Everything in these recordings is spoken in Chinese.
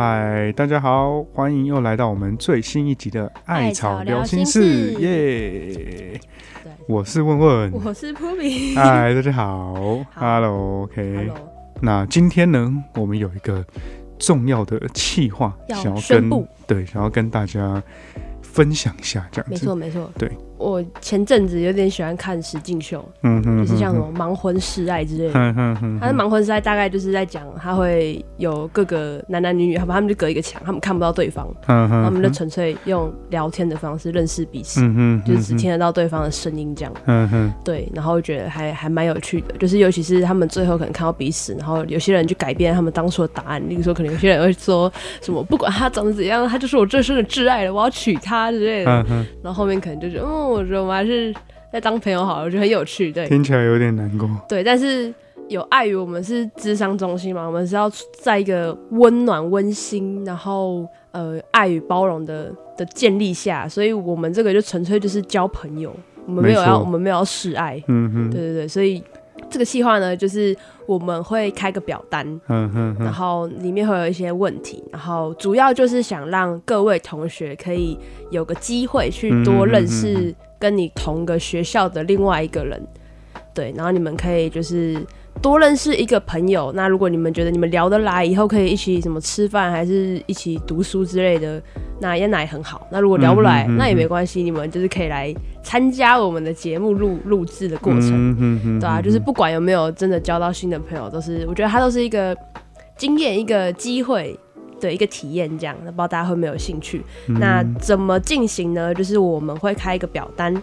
嗨，大家好，欢迎又来到我们最新一集的《艾草聊心事》耶！我是问问，我是扑比。嗨，大家好，Hello，OK。那今天呢，我们有一个重要的企划，想要跟对，想要跟大家分享一下，这样子。没错，没错，对。我前阵子有点喜欢看实境秀，嗯哼，就是像什么盲婚示爱之类的。嗯哼哼，他的盲婚示爱大概就是在讲，他会有各个男男女女，他们他们就隔一个墙，他们看不到对方，嗯哼，他们就纯粹用聊天的方式认识彼此，嗯哼，就是只听得到对方的声音这样，嗯哼，对，然后觉得还还蛮有趣的，就是尤其是他们最后可能看到彼此，然后有些人就改变他们当初的答案，例如说可能有些人会说什么不管他长得怎样，他就是我这生的挚爱了，我要娶她之类的，然后后面可能就觉得，嗯。我觉得我们还是在当朋友好了，我觉得很有趣。对，听起来有点难过。对，但是有碍于我们是智商中心嘛，我们是要在一个温暖、温馨，然后呃爱与包容的的建立下，所以我们这个就纯粹就是交朋友，我们没有要，我们没有要示爱。嗯哼，对对对，所以这个计划呢，就是我们会开个表单，然后里面会有一些问题，然后主要就是想让各位同学可以有个机会去多认识。跟你同个学校的另外一个人，对，然后你们可以就是多认识一个朋友。那如果你们觉得你们聊得来，以后可以一起什么吃饭，还是一起读书之类的，那也那也很好。那如果聊不来，那也没关系，你们就是可以来参加我们的节目录录制的过程，对啊，就是不管有没有真的交到新的朋友，都是我觉得它都是一个经验，一个机会。的一个体验，这样，那不知道大家会没有兴趣？那怎么进行呢？就是我们会开一个表单，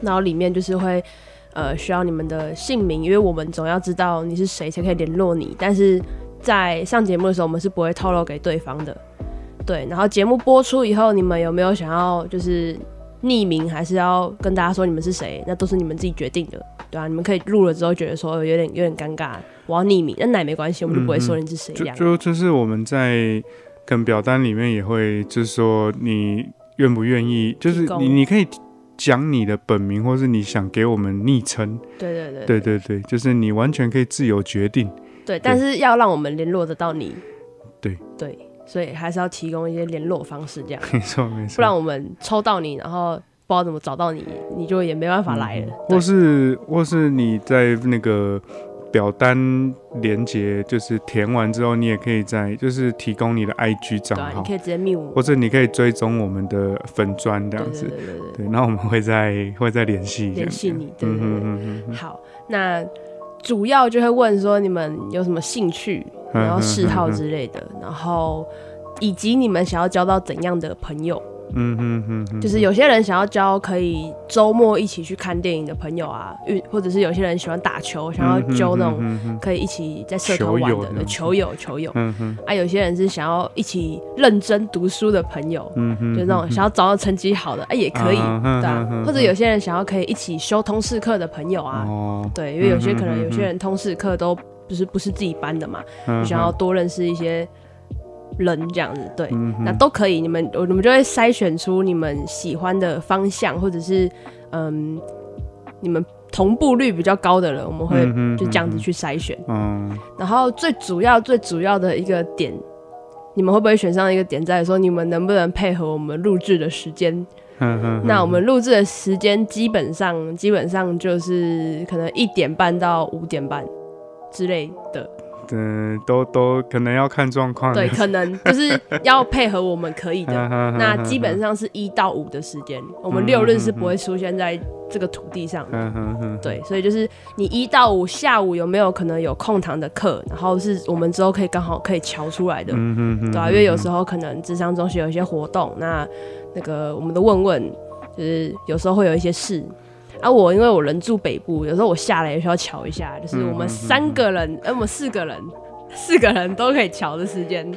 然后里面就是会呃需要你们的姓名，因为我们总要知道你是谁才可以联络你。但是在上节目的时候，我们是不会透露给对方的。对，然后节目播出以后，你们有没有想要就是匿名，还是要跟大家说你们是谁？那都是你们自己决定的，对啊？你们可以录了之后觉得说有点有点尴尬。我要匿名，那奶没关系，我们就不会说你是谁。就就就是我们在跟表单里面也会，就是说你愿不愿意，就是你你可以讲你的本名，或是你想给我们昵称。对对对对对对，就是你完全可以自由决定。对，但是要让我们联络得到你。对对，所以还是要提供一些联络方式，这样 没错没错。不然我们抽到你，然后不知道怎么找到你，你就也没办法来了。或是或是你在那个。表单连接就是填完之后，你也可以在就是提供你的 IG 账号，你可以直接密我，或者你可以追踪我们的粉砖这样子，对对对对，然后我们会再会再联系联系你，对对对。好，那主要就会问说你们有什么兴趣，然后嗜好之类的，然后以及你们想要交到怎样的朋友。嗯哼哼，就是有些人想要交可以周末一起去看电影的朋友啊，或者是有些人喜欢打球，想要交那种可以一起在社团玩的球友球友。啊，有些人是想要一起认真读书的朋友，就那种想要找到成绩好的，哎，也可以，对啊。或者有些人想要可以一起修通识课的朋友啊，对，因为有些可能有些人通识课都就是不是自己班的嘛，想要多认识一些。人这样子，对，那都可以。你们，我们就会筛选出你们喜欢的方向，或者是嗯，你们同步率比较高的人，我们会就这样子去筛选。嗯，然后最主要、最主要的一个点，你们会不会选上一个点，在说你们能不能配合我们录制的时间？那我们录制的时间基本上，基本上就是可能一点半到五点半之类的。嗯，都都可能要看状况。对，可能就是要配合我们可以的。那基本上是一到五的时间，我们六日是不会出现在这个土地上的。对，所以就是你一到五下午有没有可能有空堂的课，然后是我们之后可以刚好可以瞧出来的，对啊？因为有时候可能智商中心有一些活动，那那个我们的问问就是有时候会有一些事。啊，我因为我人住北部，有时候我下来也需要瞧一下，就是我们三个人，哎，我们四个人，四个人都可以瞧的时间，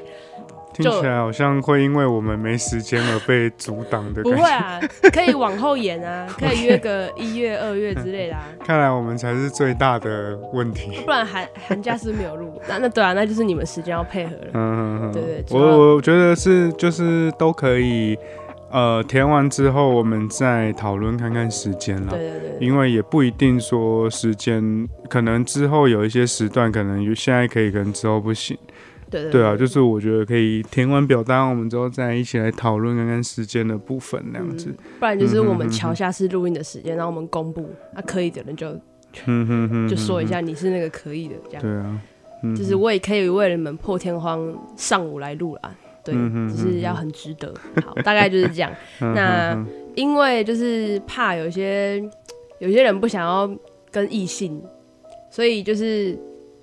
听起来好像会因为我们没时间而被阻挡的。不会啊，可以往后延啊，可以约个一月、二月之类的啊。看来我们才是最大的问题。不然寒寒假是没有录，那那对啊，那就是你们时间要配合了。嗯嗯嗯，对对。我我觉得是就是都可以。呃，填完之后我们再讨论看看时间了。对对对。因为也不一定说时间，可能之后有一些时段可能现在可以，可能之后不行。对对啊，就是我觉得可以填完表单，我们之后再一起来讨论看看时间的部分那样子。不然就是我们桥下是录音的时间，然后我们公布，啊可以的人就，嗯哼哼，就说一下你是那个可以的这样。对啊，就是我也可以为了你们破天荒上午来录啦。对，就是要很值得。好，大概就是这样。那因为就是怕有些有些人不想要跟异性，所以就是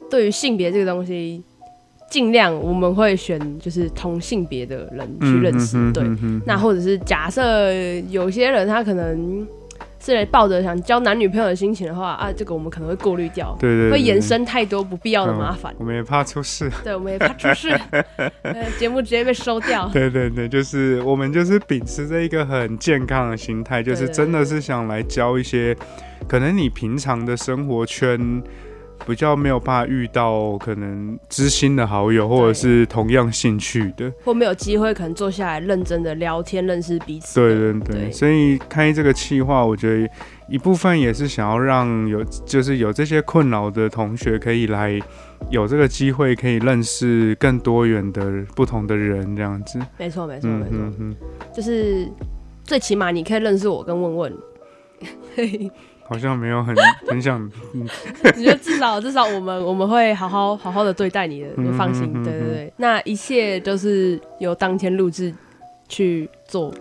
对于性别这个东西。尽量我们会选就是同性别的人去认识，对。那或者是假设有些人他可能是抱着想交男女朋友的心情的话啊，这个我们可能会过滤掉，对对，会延伸太多不必要的麻烦。我们也怕出事，对，我们也怕出事，节目直接被收掉。对对对，就是我们就是秉持着一个很健康的心态，就是真的是想来交一些可能你平常的生活圈。比较没有办法遇到可能知心的好友，或者是同样兴趣的，或没有机会可能坐下来认真的聊天，认识彼此。对对对，所以开这个企划，我觉得一部分也是想要让有就是有这些困扰的同学可以来有这个机会，可以认识更多元的不同的人，这样子。没错没错没错，就是最起码你可以认识我跟问问。好像没有很 很想，你就至少至少我们我们会好好好好的对待你的，你放心。对对对，那一切都是由当天录制去做，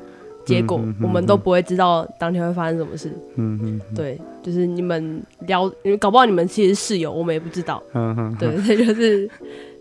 结果我们都不会知道当天会发生什么事。嗯嗯，对，就是你们聊，因为搞不好你们其实室友，我们也不知道。嗯哼，对，这就是。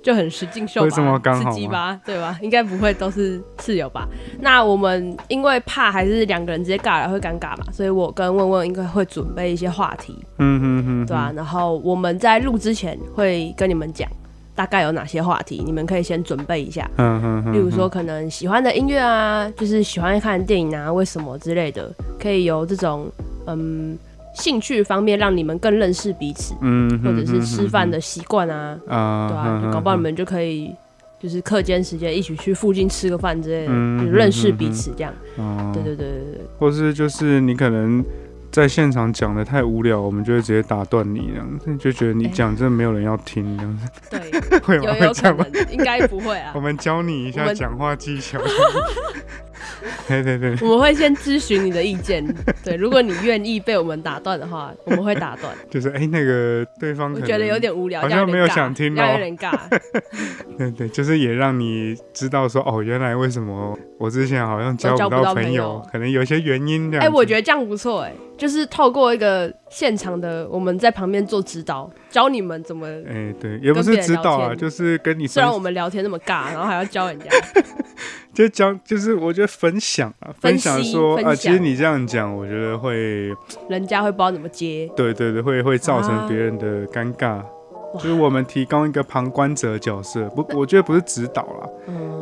就很实劲秀吧，刺激吧，对吧？应该不会都是室友吧？那我们因为怕还是两个人直接尬聊会尴尬嘛，所以我跟问问应该会准备一些话题，嗯嗯嗯，对吧？然后我们在录之前会跟你们讲大概有哪些话题，你们可以先准备一下，嗯哼哼。例如说可能喜欢的音乐啊，就是喜欢看电影啊，为什么之类的，可以有这种嗯。兴趣方面让你们更认识彼此，嗯，或者是吃饭的习惯啊，啊，对啊，搞不好你们就可以就是课间时间一起去附近吃个饭之类的，就认识彼此这样。哦，对对对对对，或是就是你可能在现场讲的太无聊，我们就会直接打断你，这样就觉得你讲真的没有人要听这样子。对，会有有可能，应该不会啊。我们教你一下讲话技巧。对对对，我们会先咨询你的意见。对，如果你愿意被我们打断的话，我们会打断。就是哎，那个对方觉得有点无聊，好像没有想听哦，有点尬。对对，就是也让你知道说哦，原来为什么我之前好像交不到朋友，可能有些原因。哎，我觉得这样不错哎，就是透过一个现场的，我们在旁边做指导，教你们怎么。哎，对，也不是指导啊，就是跟你。虽然我们聊天那么尬，然后还要教人家。就教，就是我觉得分享啊，分享说啊，其实你这样讲，我觉得会，人家会不知道怎么接。对对对，会会造成别人的尴尬。就是我们提供一个旁观者角色，不，我觉得不是指导啦，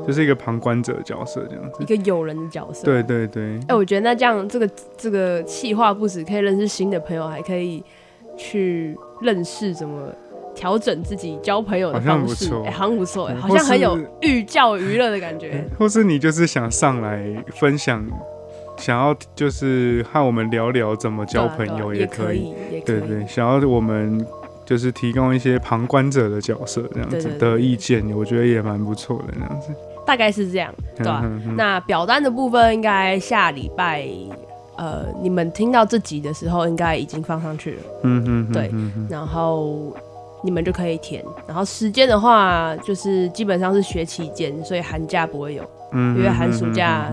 就是一个旁观者角色这样子，一个友人的角色。对对对。哎，我觉得那这样，这个这个气话不止可以认识新的朋友，还可以去认识怎么。调整自己交朋友的方式，哎，好像不错，哎，好像很有寓教于乐的感觉。或是你就是想上来分享，想要就是和我们聊聊怎么交朋友也可以，对对，想要我们就是提供一些旁观者的角色这样子的意见，我觉得也蛮不错的这样子。大概是这样，对吧？那表单的部分应该下礼拜，呃，你们听到这集的时候应该已经放上去了。嗯嗯，对，然后。你们就可以填，然后时间的话，就是基本上是学期间，所以寒假不会有，嗯，因为寒暑假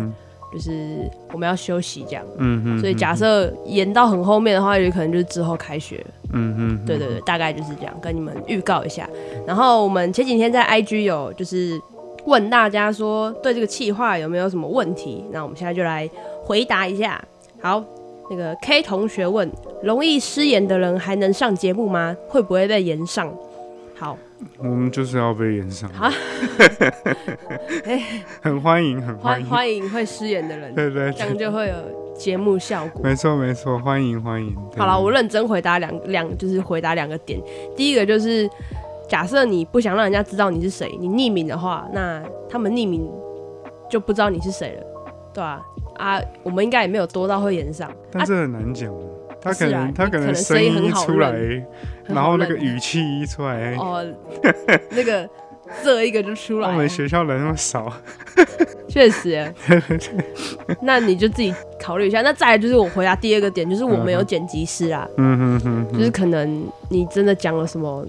就是我们要休息这样，嗯嗯，所以假设延到很后面的话，有可能就是之后开学，嗯嗯，对对对，大概就是这样，跟你们预告一下。然后我们前几天在 IG 有就是问大家说对这个企划有没有什么问题，那我们现在就来回答一下。好。那个 K 同学问：容易失言的人还能上节目吗？会不会被延上？好，我们就是要被延上。好，很欢迎，很欢迎，欢迎会失言的人。对对，这样就会有节目效果。没错没错，欢迎欢迎。好了，我认真回答两两，就是回答两个点。第一个就是，假设你不想让人家知道你是谁，你匿名的话，那他们匿名就不知道你是谁了，对吧？啊，我们应该也没有多到会演上，但是很难讲。他可能他可能声音一出来，然后那个语气一出来，哦，那个这一个就出来。了。我们学校人那么少，确实，那你就自己考虑一下。那再来就是我回答第二个点，就是我们有剪辑师啊，嗯哼哼哼，就是可能你真的讲了什么，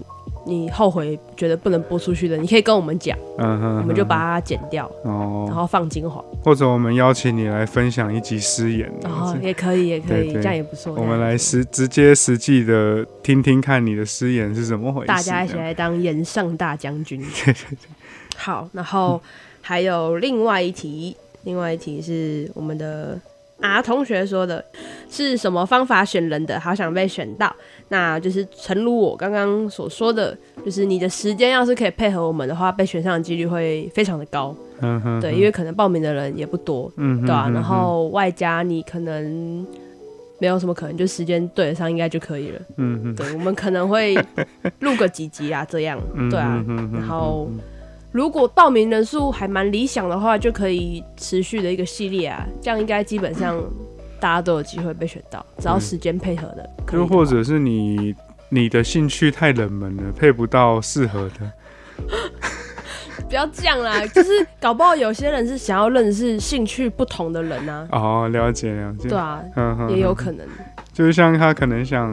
你后悔觉得不能播出去的，你可以跟我们讲，嗯哼，我们就把它剪掉，哦，然后放精华，或者我们邀请你来分享一集诗言，哦也可以，也可以，这样也不错。我们来实直接实际的听听看你的诗言是怎么回事，大家一起来当言上大将军。好，然后还有另外一题，另外一题是我们的 R 同学说的，是什么方法选人的？好想被选到，那就是诚如我刚刚所说的，就是你的时间要是可以配合我们的话，被选上的几率会非常的高。嗯哼，对，因为可能报名的人也不多，嗯哼，对啊，然后外加你可能没有什么可能，就时间对得上应该就可以了。嗯哼，对，我们可能会录个几集啊，这样，嗯对啊然后如果报名人数还蛮理想的话，就可以持续的一个系列啊，这样应该基本上大家都有机会被选到，只要时间配合的，可以的就或者是你你的兴趣太冷门了，配不到适合的，不要这样啦，就是搞不好有些人是想要认识兴趣不同的人啊，哦，了解了解，对啊，也有可能，就是像他可能想，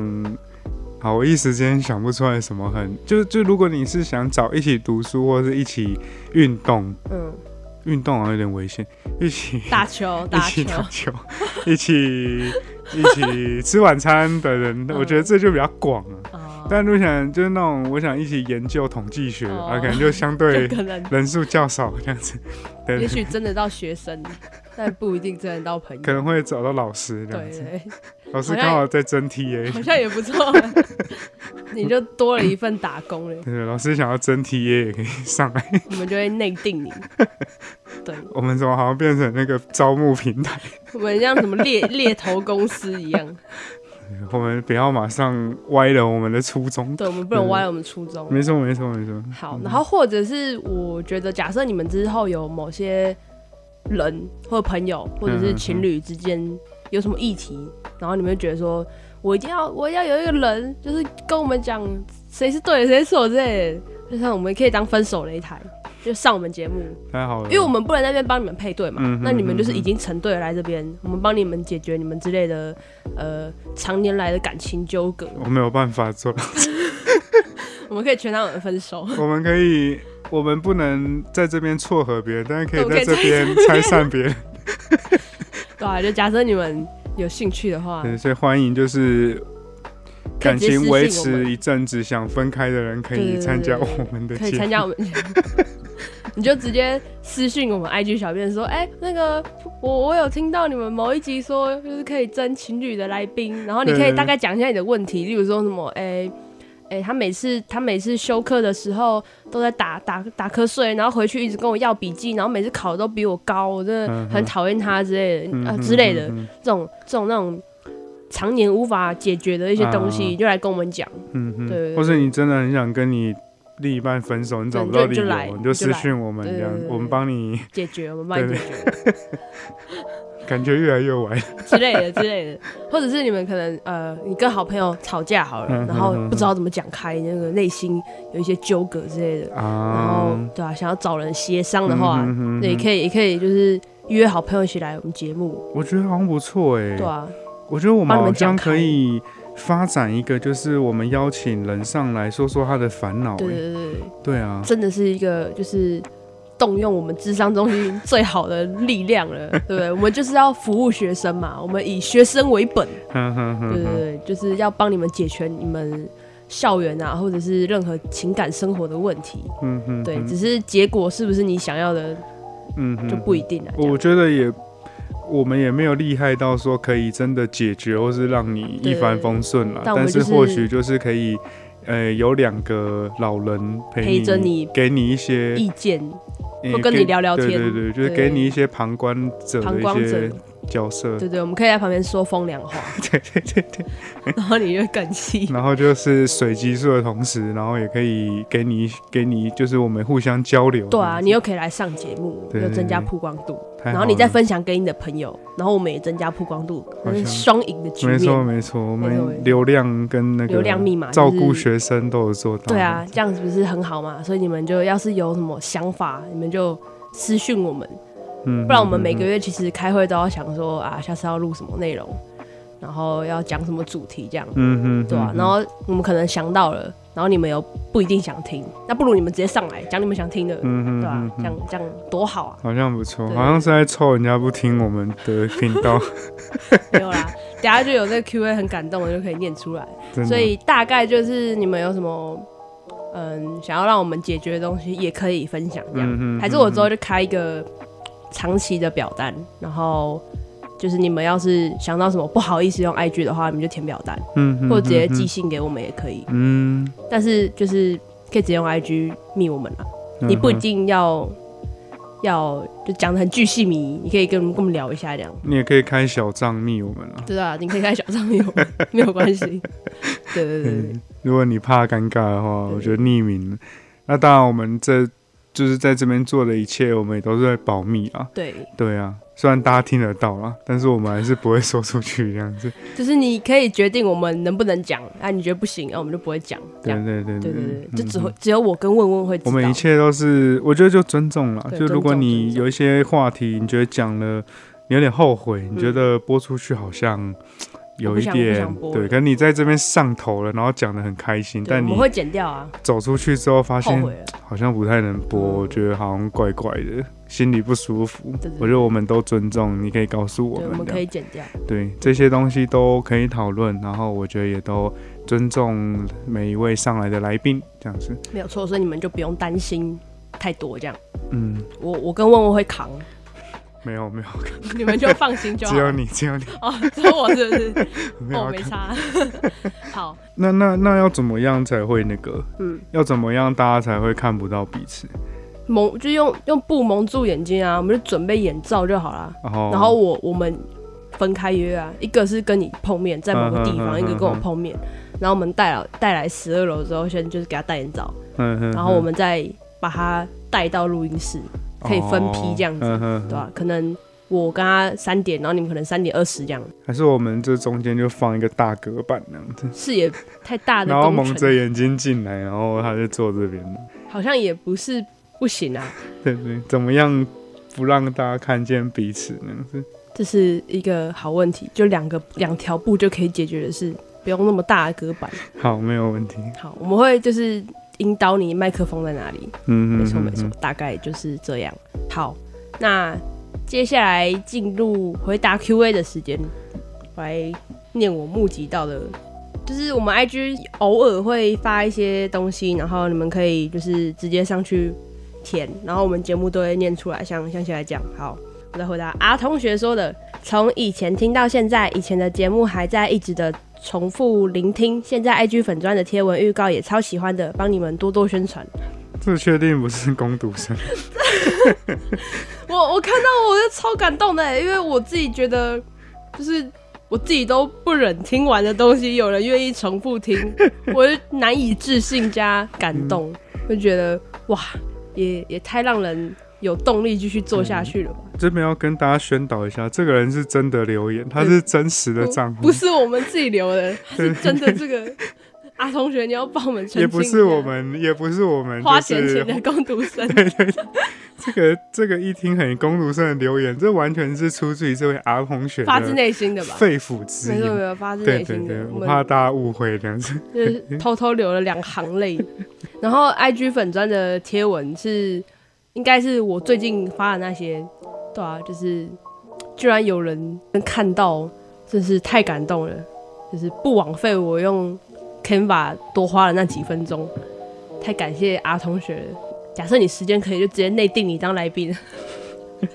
好，我一时间想不出来什么很，就就如果你是想找一起读书或是一起运动，嗯，运动好像有点危险，一起打球一打球，起打球，一起一起吃晚餐的人，嗯我觉得这就比较广了。哦但如果想就是那种我想一起研究统计学，哦啊，可能就相对人数较少这样子，对也，许真的到学生，但不一定真的到朋友，可能会找到老师这样子，对对。老师刚好在真 TA，好像也不错，你就多了一份打工了，对，老师想要真 TA 也可以上来。我们就会内定你。对，我们怎么好像变成那个招募平台？我们像什么猎猎头公司一样，我们不要马上歪了我们的初衷。对，我们不能歪了我们初衷。没错，没错，没错。好，然后或者是我觉得，假设你们之后有某些人或者朋友或者是情侣之间有什么议题，然后你们就觉得说，我一定要我要有一个人，就是跟我们讲谁是对，谁是错之类的，就像我们可以当分手擂台，就上我们节目，太好了，因为我们不能在那边帮你们配对嘛，那你们就是已经成对了来这边，我们帮你们解决你们之类的呃常年来的感情纠葛，我没有办法做，我们可以全当我们分手。我们可以，我们不能在这边撮合别人，但是可以在这边拆散别人。对啊，就假设你们有兴趣的话，对，所以欢迎就是感情维持一阵子想分开的人，可以参加我们的可以。参加我们，你就直接私信我们 IG 小编说，哎、那个我我有听到你们某一集说就是可以争情侣的来宾，然后你可以大概讲一下你的问题，例如说什么，哎、哎、他每次他每次休课的时候都在打打打瞌睡，然后回去一直跟我要笔记，然后每次考的都比我高，我真的很讨厌他之类的、嗯哼呃之类的嗯这种这种那种常年无法解决的一些东西，啊就来跟我们讲。嗯哼，对或是你真的很想跟你另一半分手，你找不到理由，你就私讯我们这样我们帮你，解决，我们帮你解决。感觉越来越歪。之类的之类的，或者是你们可能呃，你跟好朋友吵架好了，嗯然后不知道怎么讲开，那个内心有一些纠葛之类的，然后啊，对啊，想要找人协商的话，嗯哼哼对，也可以也可以就是约好朋友一起来我们节目，我觉得好像不错哎。对啊，我觉得我们好像可以发展一个，就是我们邀请人上来说说他的烦恼。对对对，对啊，真的是一个就是。动用我们智商中心最好的力量了，对不对？我们就是要服务学生嘛，我们以学生为本，对对对，就是要帮你们解决你们校园啊，或者是任何情感生活的问题。嗯哼，对，只是结果是不是你想要的嗯哼就不一定了。我觉得也，我们也没有厉害到说可以真的解决，或是让你一帆风顺了。但是或许就是可以，呃，有两个老人陪陪着你给你一些意见呃或跟你聊聊天对对对，就是给你一些旁观者的旁观者一些角色，对对，我们可以在旁边说风凉话，对对对对，然后你就更气。然后就是水激素的同时，然后也可以给你给你，就是我们互相交流。对啊，你又可以来上节目，对又增加曝光度，然后你再分享给你的朋友，然后我们也增加曝光度，双赢的局面。没错，我没错我们流量跟那个流量密码就是照顾学生都有做到。对啊，，这样子不是很好吗？所以你们就要是有什么想法，你们就私讯我们，嗯，不然我们每个嗯月其实开会都要想说啊，下次要录什么内容，然后要讲什么主题这样，嗯哼，对啊，嗯然后我们可能想到了，然后你们又不一定想听，那不如你们直接上来讲你们想听的，对吧、嗯哼。这样这样多好啊！好像不错，好像是在凑人家不听我们的频道，没有啦，等下就有这个 Q&A 很感动的就可以念出来。所以大概就是你们有什么嗯想要让我们解决的东西，也可以分享这样。嗯哼还是我之后就开一个长期的表单，然后就是你们要是想到什么不好意思用 IG 的话，你们就填表单，嗯嗯或者直接寄信给我们也可以。嗯，但是就是可以直接用 IG 密我们啦，你不一定要。要就讲的很巨细迷，你可以跟我们跟我们聊一下这样，你也可以开小账密我们了。对啊，你可以开小账密我们，没有关系。对对对对嗯，如果你怕尴尬的话，我觉得匿名。那当然，我们这就是在这边做的一切，我们也都是在保密啊。对，对啊，虽然大家听得到啦，但是我们还是不会说出去这样子。就是你可以决定我们能不能讲，啊，你觉得不行，那、我们就不会讲。对对对对对对，嗯就只会只有我跟问问会知道。我们一切都是，我觉得就尊重了。就如果你有一些话题，你觉得讲了你有点后悔，你觉得播出去好像有一点对，可能你在这边上头了，然后讲的很开心，但我会剪掉啊，走出去之后发现。好像不太能播，嗯我觉得好像怪怪的，心里不舒服。我觉得我们都尊重，你可以告诉我们，我们可以剪掉。对这些东西都可以讨论，然后我觉得也都尊重每一位上来的来宾，这样子。没有错，所以你们就不用担心太多这样。嗯，我我跟问问会扛，没有没有，你们就放心就好。只有你，只有你，哦，只有我是不是？没有哦。没差。好，那那那要怎么样才会那个？嗯，要怎么样大家才会看不到彼此？蒙就用用布蒙住眼睛啊，我们就准备眼罩就好了。然后然后我我们分开约啊，一个是跟你碰面在某个地方，一个跟我嗯碰面。然后我们带了带来十二楼之后，先就是给他戴眼罩，嗯哼，然后我们再把他带到录音室，可以分批这样子，对吧、可能我跟他三点，然后你们可能三点二十这样，还是我们这中间就放一个大隔板那样子，视野太大的然后蒙着眼睛进来，然后他就坐这边。好像也不是不行啊。对对，怎么样不让大家看见彼此那样子？这是一个好问题，就两个两条布就可以解决的事，不用那么大的隔板。好，没有问题。好，我们会就是引导你麦克风在哪里，嗯没错没错嗯，大概就是这样。好，那接下来进入回答 Q&A 的时间，我来念我募集到的，就是我们 IG 偶尔会发一些东西，然后你们可以就是直接上去填，然后我们节目都会念出来，像像现在这样。好，我再回答啊同学说的，从以前听到现在，以前的节目还在一直的重复聆听，现在 IG 粉砖的贴文预告也超喜欢的，帮你们多多宣传。这确定不是攻读生？我我看到我就超感动的，因为我自己觉得，就是我自己都不忍听完的东西，有人愿意重复听，我就难以置信加感动，就觉得哇，也也太让人有动力继续做下去了吧？这边要跟大家宣导一下，这个人是真的留言，他是真实的账户不，是我们自己留的，他 是真的这个阿同学，你要帮我们也不是我们，也不是我们，花就是钱请的工读生，对对这个这个一听很攻读生的留言，这完全是出自于这位阿同学发自的内心的吧？肺腑之言。没有没有，发自对对对，内心的。我怕大家误会这样子。就是偷偷流了两行泪。然后 IG 粉砖的贴文是，应该是我最近发的那些，对啊，就是居然有人能看到，真是太感动了，就是不枉费我用 Canva 多花了那几分钟，太感谢阿同学了。假设你时间可以，就直接内定你当来宾，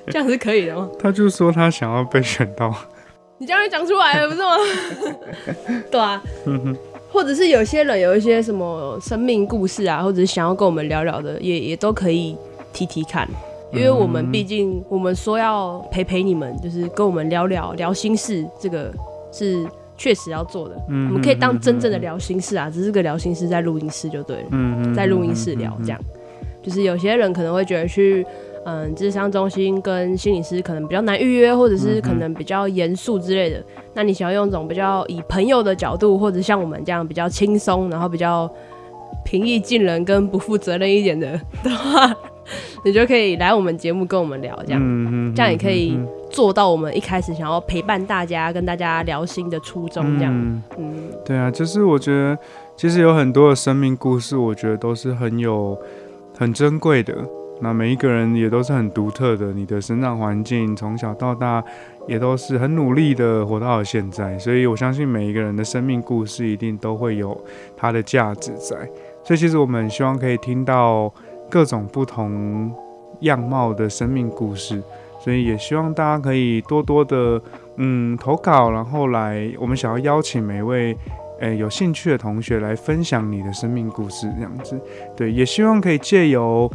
这样是可以的吗？他就说他想要被选到，你这样就讲出来了，不是吗？对啊，或者是有些人有一些什么生命故事啊，或者是想要跟我们聊聊的，也也都可以提提看。因为我们毕竟我们说要陪陪你们，就是跟我们聊聊聊心事，这个是确实要做的。嗯，我们可以当真正的聊心事啊，只是个聊心事在录音室就对了。嗯嗯，在录音室聊这样，就是有些人可能会觉得去。嗯，智商中心跟心理师可能比较难预约，或者是可能比较严肃之类的。那你想要用一种比较以朋友的角度，或者像我们这样比较轻松，然后比较平易近人跟不负责任一点的的话，你就可以来我们节目跟我们聊，这样，这样也可以做到我们一开始想要陪伴大家、跟大家聊心的初衷。这样，嗯，对啊，就是我觉得其实有很多的生命故事，我觉得都是很有很珍贵的。那每一个人也都是很独特的，你的生长环境从小到大也都是很努力的活到了现在，所以我相信每一个人的生命故事一定都会有它的价值在。所以其实我们希望可以听到各种不同样貌的生命故事，所以也希望大家可以多多的嗯投稿，然后来我们想要邀请每位诶有兴趣的同学来分享你的生命故事这样子。对，也希望可以借由。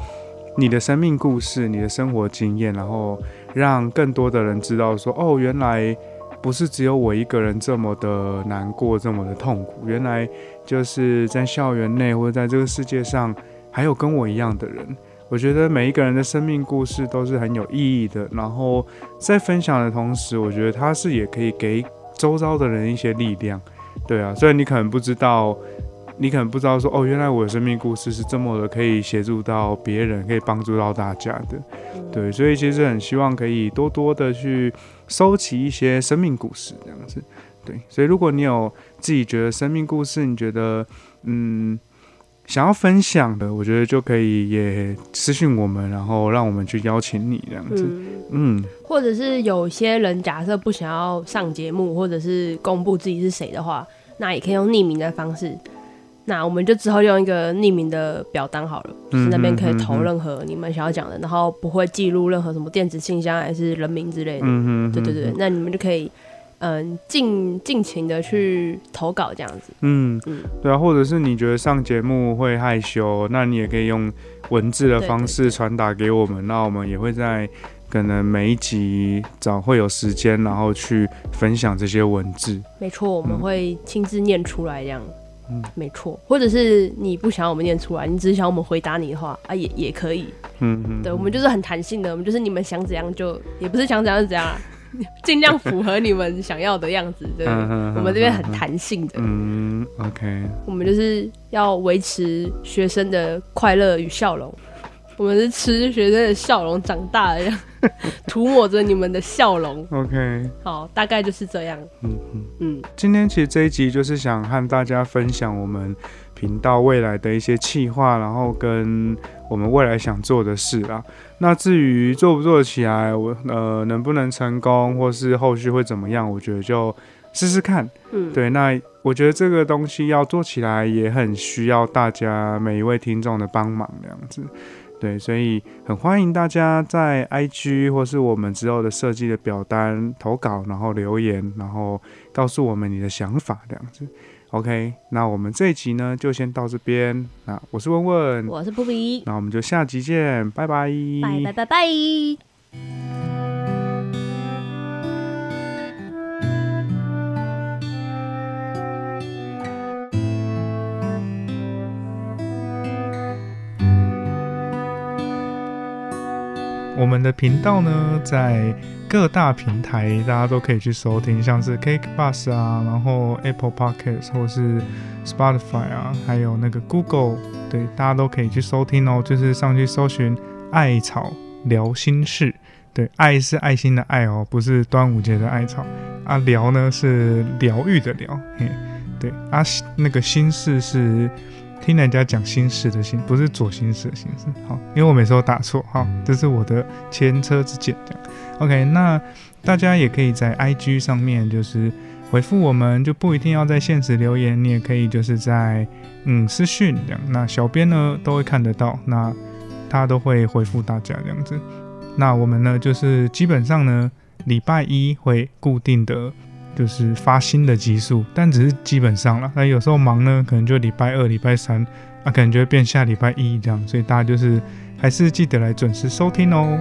你的生命故事，你的生活经验，然后让更多的人知道说，哦，原来不是只有我一个人这么的难过，这么的痛苦。原来就是在校园内或者在这个世界上，还有跟我一样的人。我觉得每一个人的生命故事都是很有意义的。然后在分享的同时，我觉得他是也可以给周遭的人一些力量。对啊，虽然你可能不知道。你可能不知道，说哦，原来我的生命故事是这么的，可以协助到别人，可以帮助到大家的，对，所以其实很希望可以多多的去收集一些生命故事，这样子，对，所以如果你有自己觉得生命故事，你觉得嗯想要分享的，我觉得就可以也私信我们，然后让我们去邀请你这样子，嗯，或者是有些人假设不想要上节目，或者是公布自己是谁的话，那也可以用匿名的方式。那我们就之后用一个匿名的表单好了，就是那边可以投任何你们想要讲的，然后不会记录任何什么电子信箱还是人名之类的。嗯。对对对，那你们就可以嗯尽尽情的去投稿这样子。嗯嗯，对啊，或者是你觉得上节目会害羞，那你也可以用文字的方式传达给我们，那我们也会在可能每一集找会有时间，然后去分享这些文字。没错，我们会亲自念出来这样。嗯，没错，或者是你不想我们念出来，你只是想我们回答你的话啊，也也可以。嗯嗯，对，我们就是很弹性的，我们就是你们想怎样就，也不是想怎样就怎样，尽量符合你们想要的样子。对，我们这边很弹性的。嗯，OK。我们就是要维持学生的快乐与笑容。我们是吃学生的笑容长大的，涂抹着你们的笑容。OK，好，大概就是这样。嗯嗯嗯。今天其实这一集就是想和大家分享我们频道未来的一些计划，然后跟我们未来想做的事啦。那至于做不做起来，我呃能不能成功，或是后续会怎么样，我觉得就试试看。嗯，对。那我觉得这个东西要做起来，也很需要大家每一位听众的帮忙，这样子。对，所以很欢迎大家在 IG 或是我们之后的设计的表单投稿，然后留言，然后告诉我们你的想法，这样子。OK，那我们这一集呢就先到这边。那我是问问，我是布比，那我们就下集见，拜拜，拜拜拜拜。我们的频道呢，在各大平台大家都可以去收听，像是 Cake Bus 啊，然后 Apple Podcast 或是 Spotify 啊，还有那个 Google，对，大家都可以去收听哦。就是上去搜寻“艾草聊心事”，对，爱是爱心的爱哦，不是端午节的艾草啊。聊呢是疗愈的疗，嘿，对啊，那个心事是。听人家讲心事的心，不是左心事的心事。好，因为我每次都打错。好，这是我的前车之鉴。这样，OK。那大家也可以在 IG 上面就是回复我们，就不一定要在现实留言，你也可以就是在嗯私讯这样。那小编呢都会看得到，那他都会回复大家这样子。那我们呢就是基本上呢礼拜一会固定的。就是发新的激素但只是基本上了那有时候忙呢可能就礼拜二礼拜三啊感觉变下礼拜一这样所以大家就是还是记得来准时收听哦。